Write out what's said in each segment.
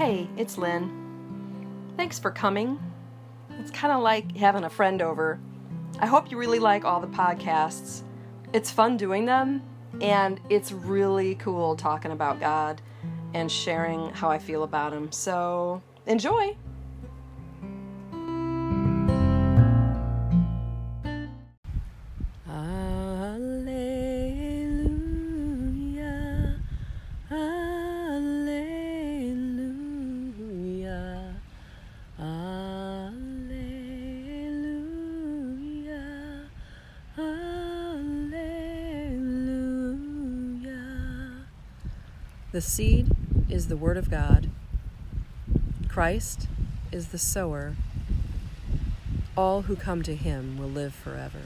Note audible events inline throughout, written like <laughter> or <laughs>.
Hey, it's Lynn. Thanks for coming. It's kind of like having a friend over. I hope you really like all the podcasts. It's fun doing them, and it's really cool talking about God and sharing how I feel about Him. So, enjoy! The seed is the Word of God. Christ is the sower. All who come to Him will live forever.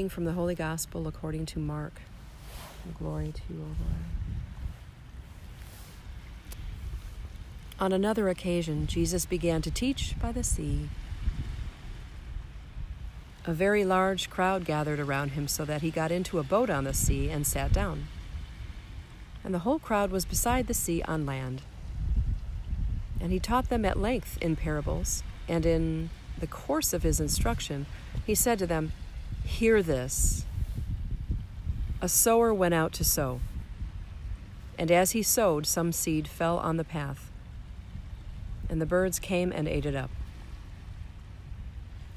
Reading from the Holy Gospel according to Mark. Glory to you, O Lord. On another occasion, Jesus began to teach by the sea. A very large crowd gathered around him so that he got into a boat on the sea and sat down. And the whole crowd was beside the sea on land. And he taught them at length in parables, and in the course of his instruction, he said to them, Hear this. A sower went out to sow. And as he sowed, some seed fell on the path, and the birds came and ate it up.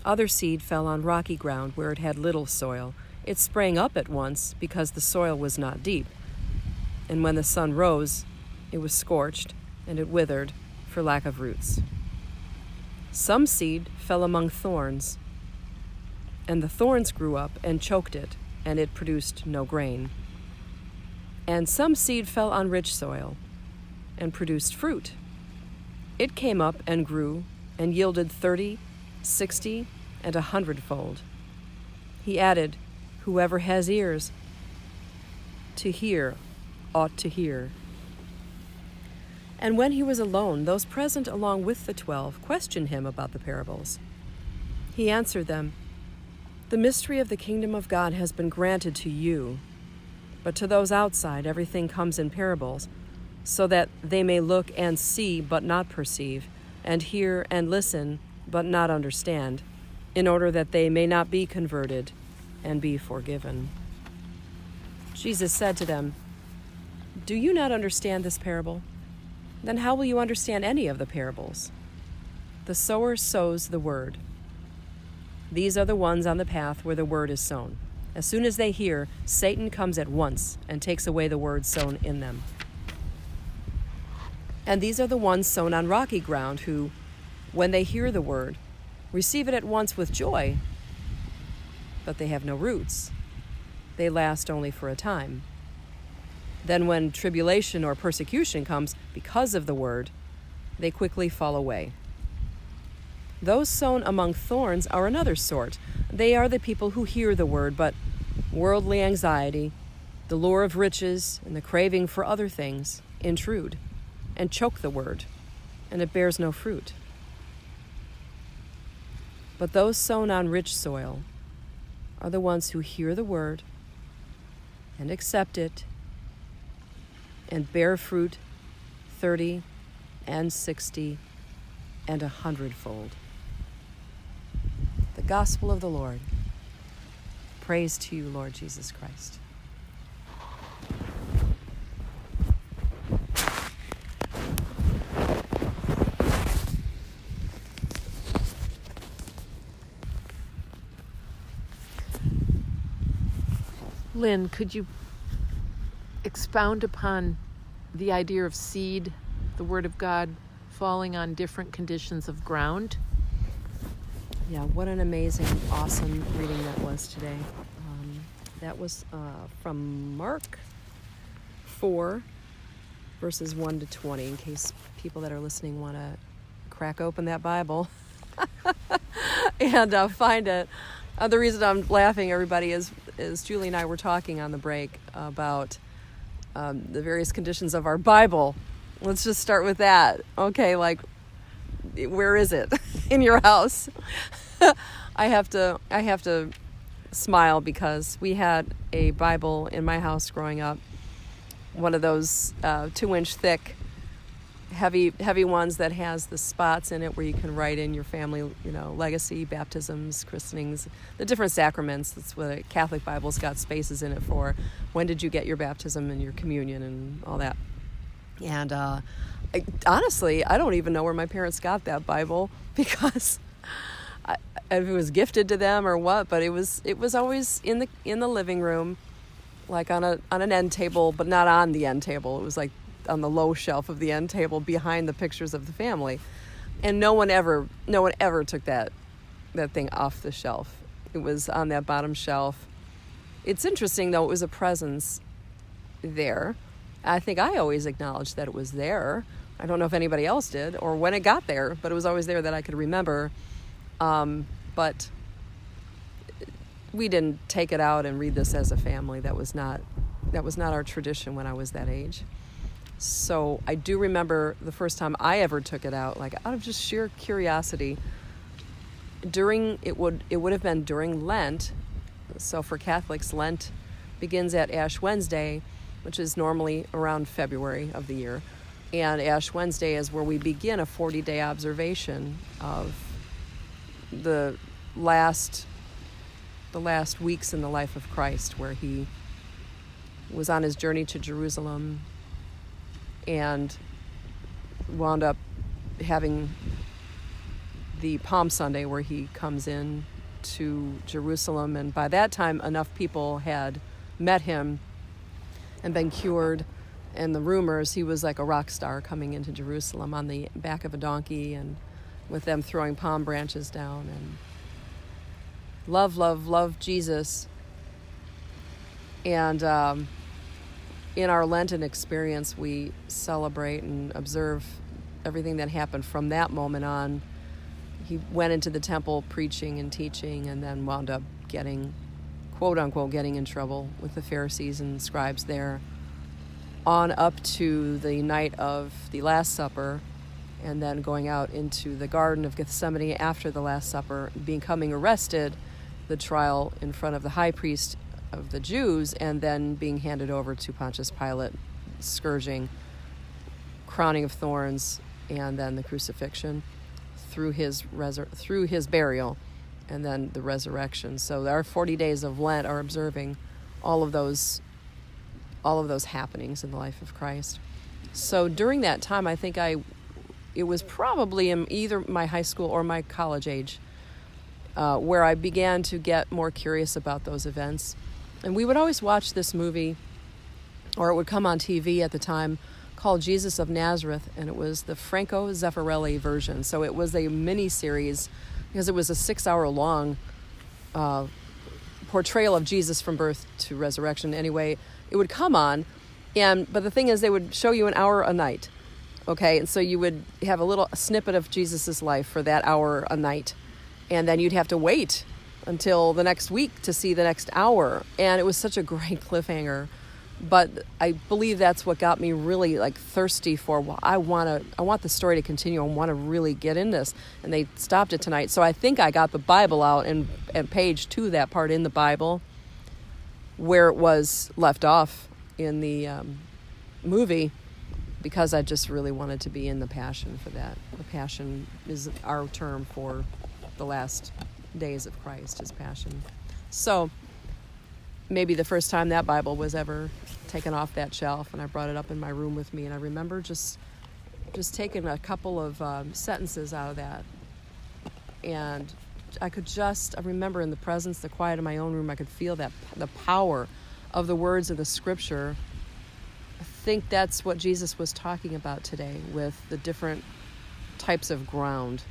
Other seed fell on rocky ground where it had little soil. It sprang up at once because the soil was not deep. And when the sun rose, it was scorched, and it withered for lack of roots. Some seed fell among thorns, and the thorns grew up and choked it, and it produced no grain. And some seed fell on rich soil and produced fruit. It came up and grew and yielded thirty, sixty, and a hundredfold. He added, Whoever has ears to hear ought to hear. And when he was alone, those present along with the twelve questioned him about the parables. He answered them, The mystery of the kingdom of God has been granted to you, but to those outside everything comes in parables, so that they may look and see but not perceive, and hear and listen but not understand, in order that they may not be converted and be forgiven. Jesus said to them, Do you not understand this parable? Then how will you understand any of the parables? The sower sows the word. These are the ones on the path where the word is sown. As soon as they hear, Satan comes at once and takes away the word sown in them. And these are the ones sown on rocky ground who, when they hear the word, receive it at once with joy, but they have no roots. They last only for a time. Then, when tribulation or persecution comes because of the word, they quickly fall away. Those sown among thorns are another sort. They are the people who hear the word, but worldly anxiety, the lure of riches, and the craving for other things intrude and choke the word, and it bears no fruit. But those sown on rich soil are the ones who hear the word and accept it and bear fruit 30 and 60 and a hundredfold. The gospel of the Lord. Praise to you, Lord Jesus Christ. Lynn, could you expound upon the idea of seed, the Word of God, falling on different conditions of ground? Yeah, what an amazing, awesome reading that was today. Um, that was uh, from Mark 4, verses 1 to 20, in case people that are listening want to crack open that Bible. <laughs> and uh, find it. Uh, the reason I'm laughing, everybody, is is Julie and I were talking on the break about um, the various conditions of our Bible. Let's just start with that. Okay, like where is it <laughs> in your house? <laughs> I have to I have to smile because we had a Bible in my house growing up, one of those uh, two inch thick, heavy heavy ones that has the spots in it where you can write in your family, you know, legacy, baptisms, christenings, the different sacraments. That's what a Catholic Bible's got spaces in it for. When did you get your baptism and your communion and all that? And uh, I, honestly, I don't even know where my parents got that Bible <laughs> because if it was gifted to them or what. But it was it was always in the in the living room, like on a on an end table, but not on the end table. It was like on the low shelf of the end table behind the pictures of the family, and no one ever no one ever took that that thing off the shelf. It was on that bottom shelf. It's interesting though; it was a presence there. I think I always acknowledged that it was there. I don't know if anybody else did or when it got there, but it was always there that I could remember. Um, but we didn't take it out and read this as a family. That was not that was not our tradition when I was that age. So I do remember the first time I ever took it out, like out of just sheer curiosity. During it would it would have been during Lent. So for Catholics, Lent begins at Ash Wednesday, which is normally around February of the year. And Ash Wednesday is where we begin a 40 day observation of the last the last weeks in the life of Christ where he was on his journey to Jerusalem and wound up having the Palm Sunday where he comes in to Jerusalem. And by that time enough people had met him and been cured. And the rumors he was like a rock star coming into Jerusalem on the back of a donkey and with them throwing palm branches down and love, love, love Jesus. And um, in our Lenten experience, we celebrate and observe everything that happened from that moment on. He went into the temple preaching and teaching, and then wound up getting, quote unquote, getting in trouble with the Pharisees and scribes there, on up to the night of the Last Supper, and then going out into the Garden of Gethsemane after the Last Supper, becoming arrested, the trial in front of the high priest of the Jews, and then being handed over to Pontius Pilate, scourging, crowning of thorns, and then the crucifixion through his resur- through his burial, and then the resurrection. So our 40 days of Lent are observing all of those all of those happenings in the life of Christ. So during that time, I think I it was probably in either my high school or my college age uh, where I began to get more curious about those events. And we would always watch this movie, or it would come on TV at the time, called Jesus of Nazareth, and it was the Franco Zeffirelli version. So it was a mini series because it was a six hour long uh, portrayal of Jesus from birth to resurrection. Anyway, it would come on, and but the thing is, they would show you an hour a night. Okay, and so you would have a little snippet of Jesus's life for that hour a night, and then you'd have to wait until the next week to see the next hour. And it was such a great <laughs> cliffhanger. But I believe that's what got me really like thirsty for. Well, I want to. I want the story to continue. I want to really get in this. And they stopped it tonight, so I think I got the Bible out and and page two that part in the Bible where it was left off in the um, movie because I just really wanted to be in the passion for that. The passion is our term for the last days of Christ, his passion. So maybe the first time that Bible was ever taken off that shelf, and I brought it up in my room with me, and I remember just just taking a couple of um, sentences out of that, and I could just I remember in the presence, the quiet of my own room, I could feel that the power of the words of the Scripture. Think that's what Jesus was talking about today with the different types of ground.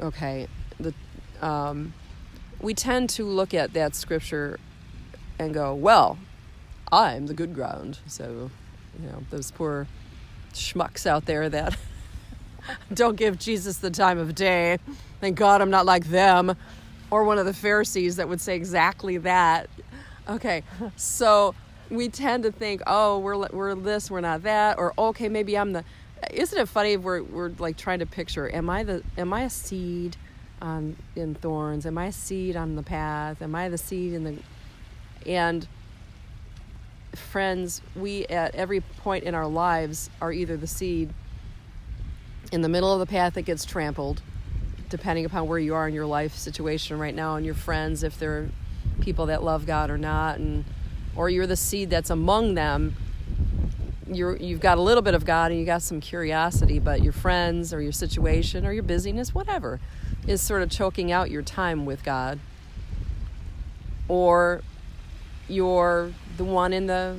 Okay, the um, we tend to look at that scripture and go, well, I'm the good ground. So, you know, those poor schmucks out there that <laughs> don't give Jesus the time of day. Thank God I'm not like them. Or one of the Pharisees that would say exactly that. Okay, so we tend to think, oh, we're, we're this, we're not that, or okay, maybe I'm the. Isn't it funny? We're, we're like trying to picture, am I the, am I a seed on, in thorns? Am I a seed on the path? Am I the seed in the, and friends, we at every point in our lives are either the seed in the middle of the path that gets trampled, depending upon where you are in your life situation right now, and your friends, if they're people that love God or not, and or you're the seed that's among them. You're, you've got a little bit of God and you got some curiosity, but your friends or your situation or your busyness, whatever, is sort of choking out your time with God. Or you're the one in the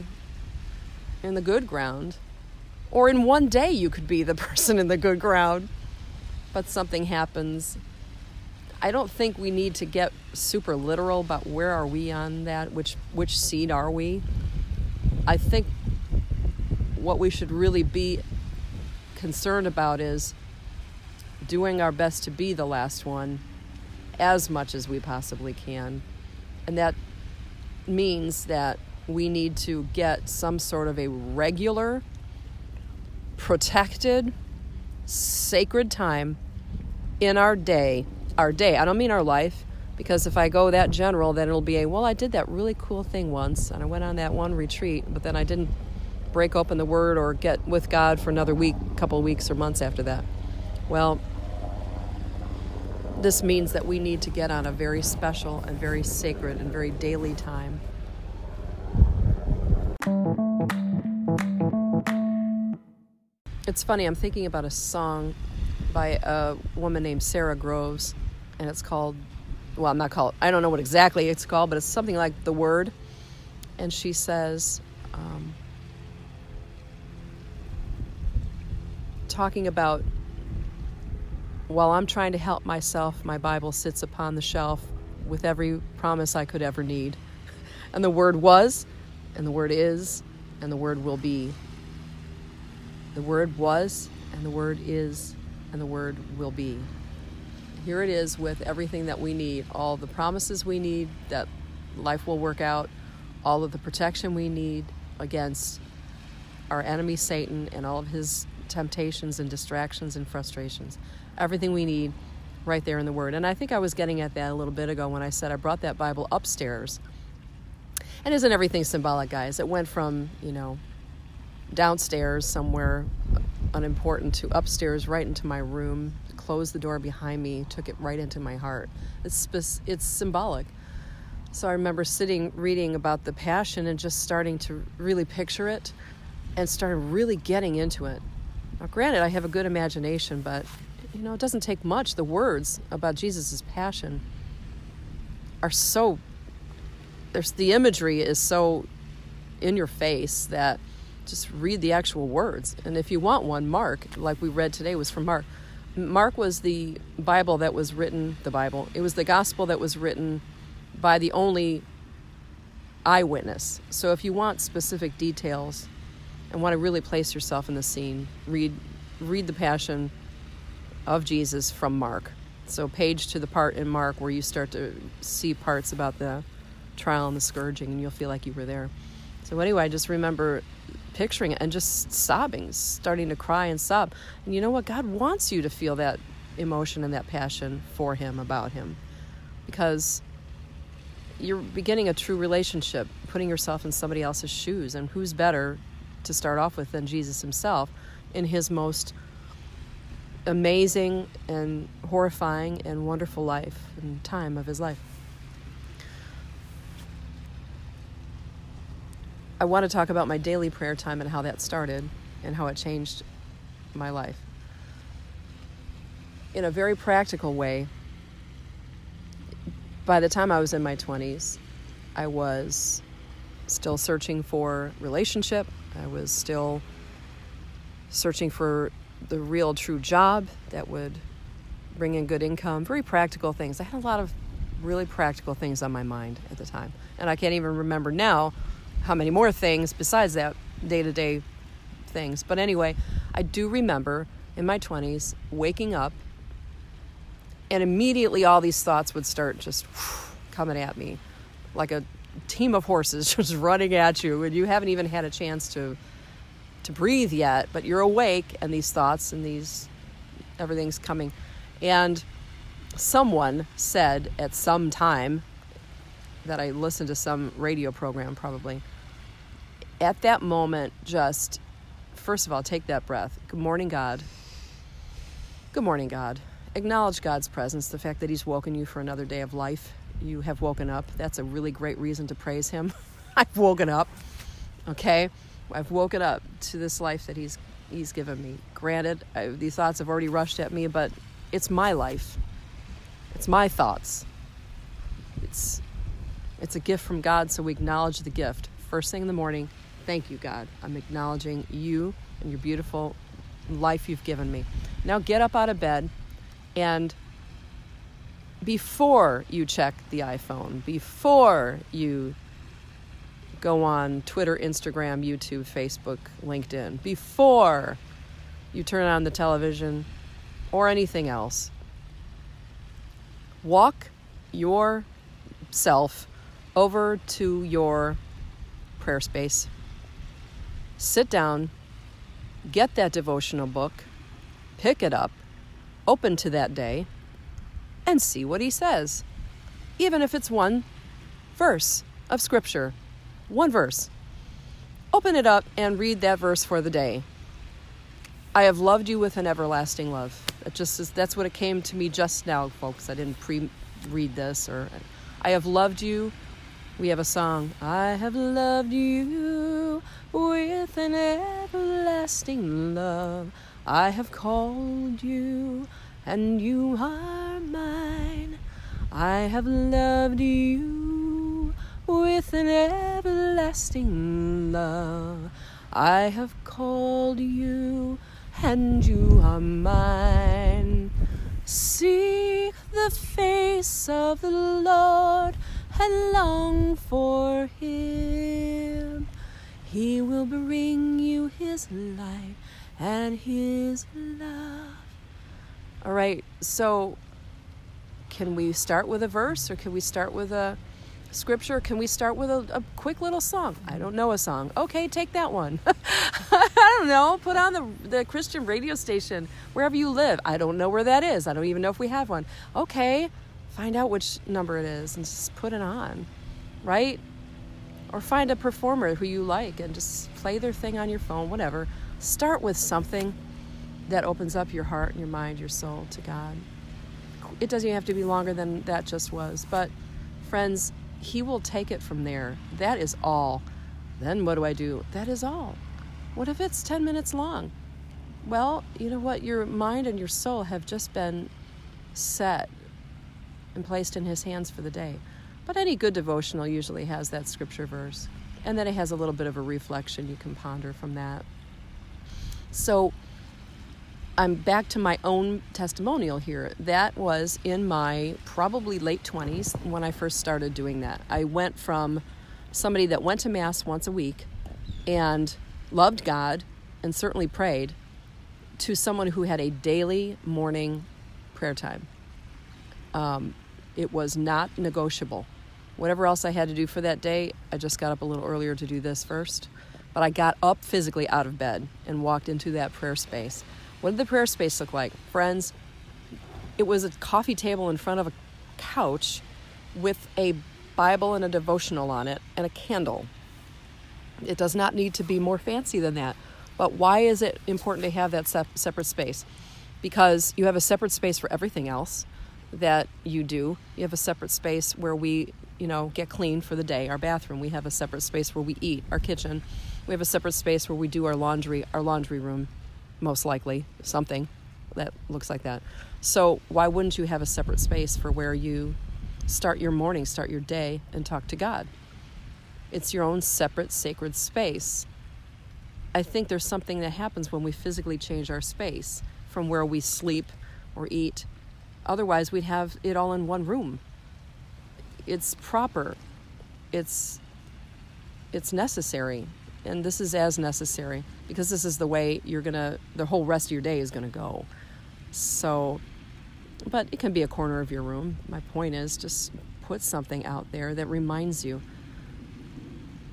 in the good ground or in one day you could be the <laughs> person in the good ground but something happens i don't think we need to get super literal about where are we on that which which seed are we i think what we should really be concerned about is doing our best to be the last one as much as we possibly can and that means that we need to get some sort of a regular, protected, sacred time in our day. Our day. I don't mean our life, because if I go that general, then it'll be a, well, I did that really cool thing once, and I went on that one retreat, but then I didn't break open the word or get with God for another week, couple weeks, or months after that. Well, this means that we need to get on a very special and very sacred and very daily time It's funny, I'm thinking about a song by a woman named Sara Groves, and it's called, well, I'm not called, I don't know what exactly it's called, but it's something like The Word. And she says, um, talking about while I'm trying to help myself, my Bible sits upon the shelf with every promise I could ever need. <laughs> And the Word was, and the Word is, and the Word will be. The Word was, and the Word is, and the Word will be. Here it is with everything that we need all the promises we need that life will work out, all of the protection we need against our enemy Satan and all of his temptations and distractions and frustrations. Everything we need right there in the Word. And I think I was getting at that a little bit ago when I said I brought that Bible upstairs. And isn't everything symbolic, guys? It went from, you know, downstairs somewhere unimportant to upstairs right into my room closed the door behind me took it right into my heart it's it's symbolic so i remember sitting reading about the passion and just starting to really picture it and started really getting into it now granted i have a good imagination but you know it doesn't take much the words about jesus' passion are so there's the imagery is so in your face that just read the actual words. And if you want one, Mark, like we read today, was from Mark. Mark was the Bible that was written, the Bible, it was the gospel that was written by the only eyewitness. So if you want specific details and want to really place yourself in the scene, read read the passion of Jesus from Mark. So page to the part in Mark where you start to see parts about the trial and the scourging and you'll feel like you were there. So anyway, I just remember picturing it and just sobbing, starting to cry and sob. And you know what? God wants you to feel that emotion and that passion for Him, about Him. Because you're beginning a true relationship, putting yourself in somebody else's shoes. And who's better to start off with than Jesus Himself in His most amazing and horrifying and wonderful life and time of His life? I want to talk about my daily prayer time and how that started and how it changed my life. In a very practical way, by the time I was in my 20s, I was still searching for relationship. I was still searching for the real true job that would bring in good income, very practical things. I had a lot of really practical things on my mind at the time. And I can't even remember now how many more things besides that day to day things. But anyway, I do remember in my 20s, waking up, and immediately all these thoughts would start just coming at me like a team of horses <laughs> just running at you, and you haven't even had a chance to to breathe yet, but you're awake, and these thoughts and these everything's coming. And someone said at some time that I listened to some radio program probably. At that moment, just first of all, take that breath. Good morning, God. Good morning, God. Acknowledge God's presence, the fact that He's woken you for another day of life. You have woken up. That's a really great reason to praise Him. <laughs> I've woken up. Okay? I've woken up to this life that He's He's given me. Granted, I, these thoughts have already rushed at me, but it's my life. It's my thoughts. It's it's a gift from God, so we acknowledge the gift. First thing in the morning, thank you, God. I'm acknowledging you and your beautiful life you've given me. Now get up out of bed and before you check the iPhone, before you go on Twitter, Instagram, YouTube, Facebook, LinkedIn, before you turn on the television or anything else, walk yourself over to your prayer space. Sit down, get that devotional book, pick it up, open to that day, and see what he says. Even if it's one verse of scripture, one verse. Open it up and read that verse for the day. I have loved you with an everlasting love. It just is, that's what it came to me just now, folks. I didn't pre-read this or I have loved you. We have a song. I have loved you with an everlasting love. I have called you and you are mine. I have loved you with an everlasting love. I have called you and you are mine. Seek the face of the Lord and long for him. He will bring you his light and his love. All right, so can we start with a verse or can we start with a scripture? Can we start with a, a quick little song? I don't know a song. Okay, take that one. <laughs> I don't know. Put on the, the Christian radio station wherever you live. I don't know where that is. I don't even know if we have one. Okay, find out which number it is and just put it on, right? Or find a performer who you like and just play their thing on your phone, whatever. Start with something that opens up your heart and your mind, your soul to God. It doesn't even have to be longer than that just was, but friends, He will take it from there. That is all. Then what do I do? That is all. What if it's 10 minutes long? Well, you know what? Your mind and your soul have just been set and placed in His hands for the day. But any good devotional usually has that scripture verse. And then it has a little bit of a reflection you can ponder from that. So I'm back to my own testimonial here. That was in my probably late 20s when I first started doing that. I went from somebody that went to Mass once a week and loved God and certainly prayed to someone who had a daily morning prayer time. Um, it was not negotiable. Whatever else I had to do for that day, I just got up a little earlier to do this first. But I got up physically out of bed and walked into that prayer space. What did the prayer space look like? Friends, it was a coffee table in front of a couch with a Bible and a devotional on it and a candle. It does not need to be more fancy than that. But why is it important to have that sep- separate space? Because you have a separate space for everything else that you do. You have a separate space where we, you know, get clean for the day, our bathroom. We have a separate space where we eat, our kitchen. We have a separate space where we do our laundry, our laundry room most likely something that looks like that. So, why wouldn't you have a separate space for where you start your morning, start your day, and talk to God? It's your own separate sacred space. I think there's something that happens when we physically change our space from where we sleep or eat. Otherwise, we'd have it all in one room. It's proper. It's it's necessary, and this is as necessary because this is the way you're gonna the whole rest of your day is gonna go. So, but it can be a corner of your room. My point is just put something out there that reminds you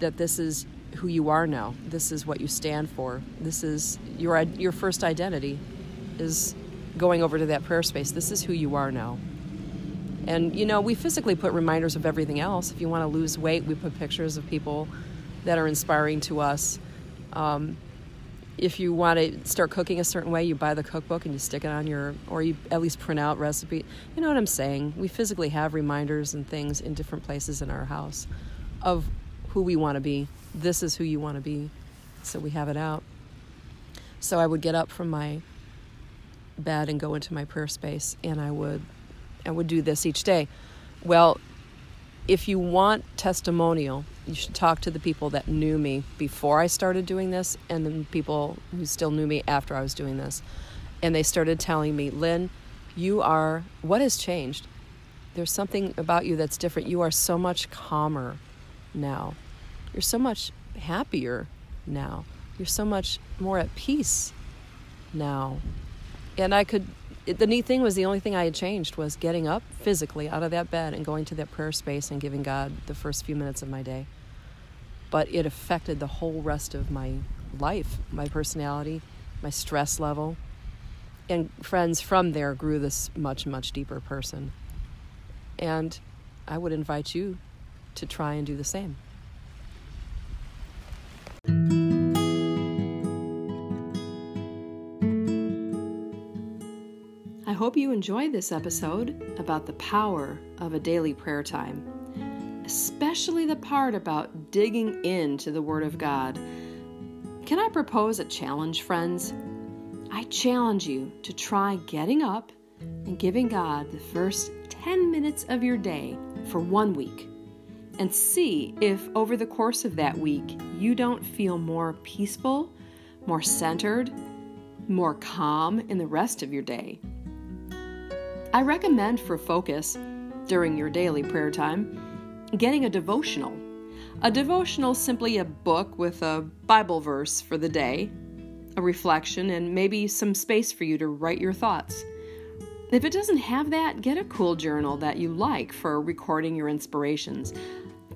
that this is who you are now. This is what you stand for. This is your your first identity is going over to that prayer space. This is who you are now. And you know, we physically put reminders of everything else. If you want to lose weight, we put pictures of people that are inspiring to us. Um, if you want to start cooking a certain way, you buy the cookbook and you stick it on your, or you at least print out recipe. You know what I'm saying? We physically have reminders and things in different places in our house of who we want to be. This is who you want to be. So we have it out. So I would get up from my bed and go into my prayer space and I would I would do this each day. Well, if you want testimonial, you should talk to the people that knew me before I started doing this and the people who still knew me after I was doing this. And they started telling me, Lynn, you are, what has changed? There's something about you that's different. You are so much calmer now. You're so much happier now. You're so much more at peace now. And I could it, the neat thing was the only thing I had changed was getting up physically out of that bed and going to that prayer space and giving God the first few minutes of my day. But it affected the whole rest of my life, my personality, my stress level. And friends from there grew this much, much deeper person. And I would invite you to try and do the same. I hope you enjoyed this episode about the power of a daily prayer time, especially the part about digging into the Word of God. Can I propose a challenge, friends? I challenge you to try getting up and giving God the first 10 minutes of your day for one week and see if over the course of that week you don't feel more peaceful, more centered, more calm in the rest of your day. I recommend for focus during your daily prayer time getting a devotional. A devotional is simply a book with a Bible verse for the day, a reflection, and maybe some space for you to write your thoughts. If it doesn't have that, get a cool journal that you like for recording your inspirations.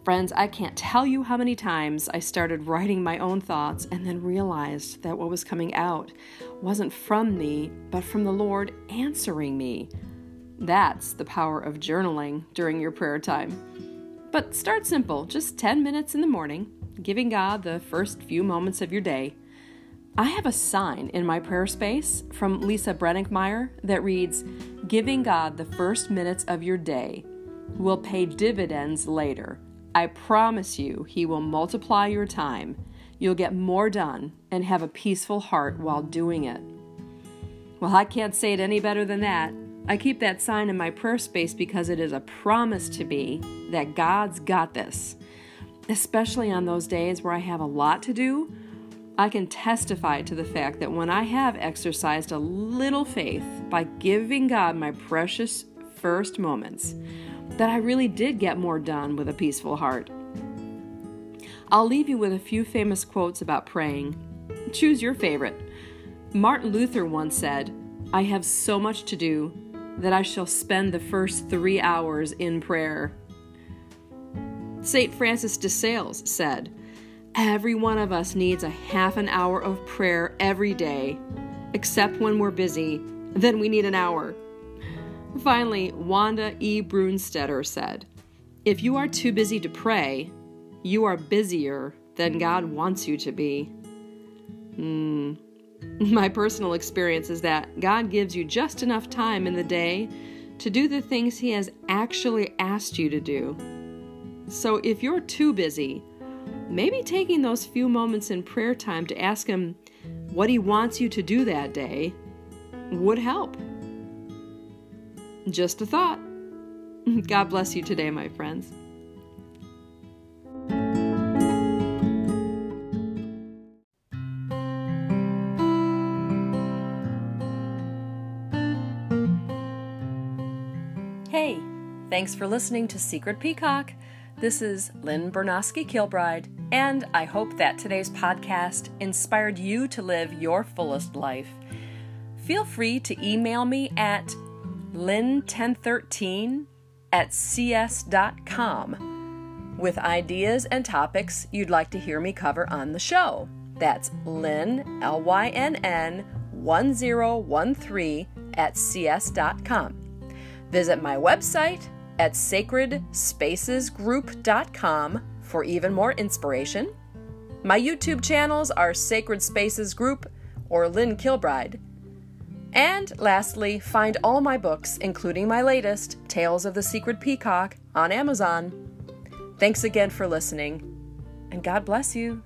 Friends, I can't tell you how many times I started writing my own thoughts and then realized that what was coming out wasn't from me, but from the Lord answering me. That's the power of journaling during your prayer time. But start simple, just 10 minutes in the morning, giving God the first few moments of your day. I have a sign in my prayer space from Lisa Brenninkmeyer that reads, Giving God the first minutes of your day will pay dividends later. I promise you, He will multiply your time. You'll get more done and have a peaceful heart while doing it. Well, I can't say it any better than that. I keep that sign in my prayer space because it is a promise to me that God's got this. Especially on those days where I have a lot to do, I can testify to the fact that when I have exercised a little faith by giving God my precious first moments, that I really did get more done with a peaceful heart. I'll leave you with a few famous quotes about praying. Choose your favorite. Martin Luther once said, I have so much to do that I shall spend the first three hours in prayer. St. Francis de Sales said, Every one of us needs a half an hour of prayer every day, except when we're busy, then we need an hour. Finally, Wanda E. Brunstetter said, If you are too busy to pray, you are busier than God wants you to be. Hmm. <laughs> My personal experience is that God gives you just enough time in the day to do the things He has actually asked you to do. So if you're too busy, maybe taking those few moments in prayer time to ask Him what He wants you to do that day would help. Just a thought. <laughs> God bless you today, my friends. Thanks for listening to Secret Peacock. This is Lynn Bernosky Kilbride And I hope that today's podcast inspired you to live your fullest life. Feel free to email me at lynn1013 at cs.com with ideas and topics you'd like to hear me cover on the show. That's lynn, L Y N N, 1013 at cs.com. Visit my website at sacredspacesgroup.com for even more inspiration. My YouTube channels are Sacred Spaces Group or Lynn Kilbride. And lastly, find all my books, including my latest, Tales of the Secret Peacock, on Amazon. Thanks again for listening, and God bless you.